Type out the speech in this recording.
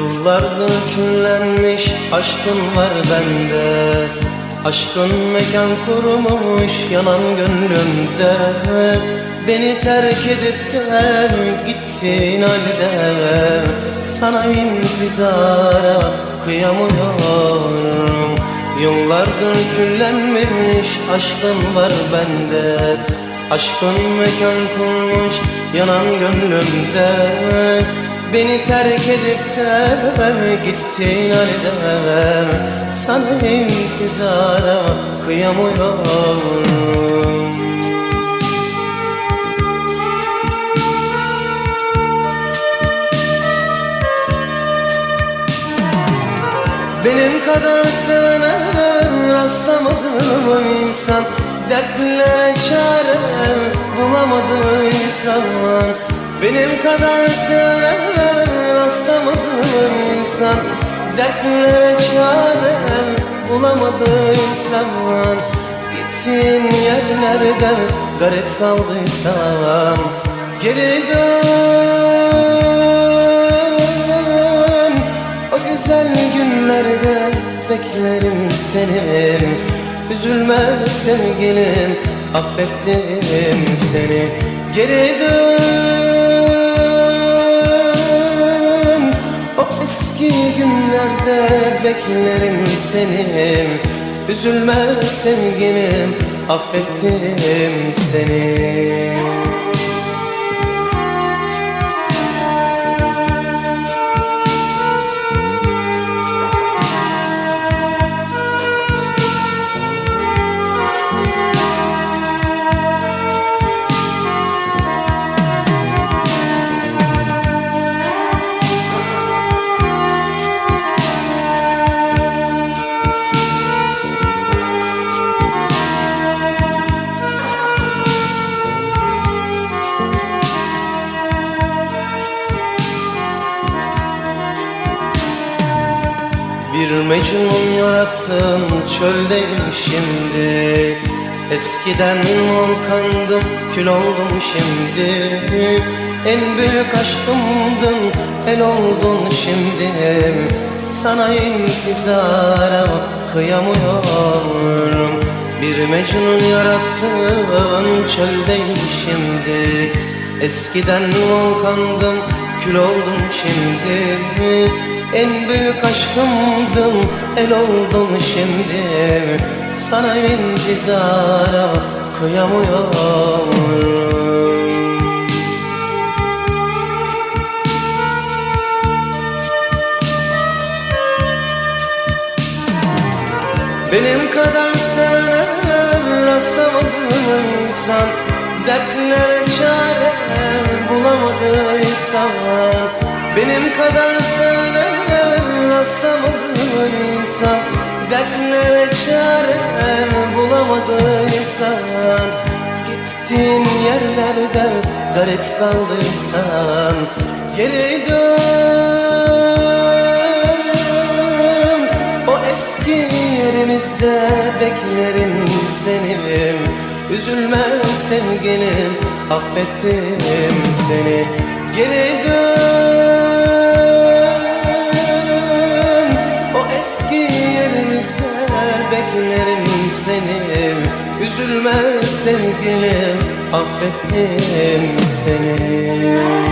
Yıllardır küllenmiş aşkın var bende. Aşkın mekan kurmuş yanan gönlümde. Beni terk edip de gittin halde. Sana intizara kıyamıyorum. Yıllardır küllenmemiş aşkın var bende. Aşkın mekan kurmuş yanan gönlümde Beni terk edip de gittin halde Sana intizara kıyamıyorum. Benim kadar sevene rastlamadım insan. Dertlere çare bulamadım insan Benim kadar sevene rastlamadım insan. Dertlere çare bulamadım insan Gittiğin yerlerde garip kaldıysam Geri dön. O güzel günlerde beklerim seni. Üzülme sevgilim affettim seni. Geri dön eski günlerde beklerim seni. Üzülme sevgilim affettim seni Bir Mecnun yarattın çöldeyim şimdi. Eskiden volkandım kül oldum şimdi. En büyük aşkımdın el oldun şimdi. Sana intizara kıyamıyorum. Bir Mecnun yarattın çöldeyim şimdi. Eskiden volkandım kül oldum şimdi. En büyük aşkımdın el oldun şimdi. Sana intizara kıyamıyorum. Benim kadar sevene rastlamadım insan Dertlere çare Benim kadar sevene rastlamadım insan Dertlere çare bulamadıysan Gittiğin yerlerde garip kaldıysan Geri dön. O eski yerimizde beklerim seni Üzülme sevgilim affettim seni. Geri dön Üzülme sevgilim affettim seni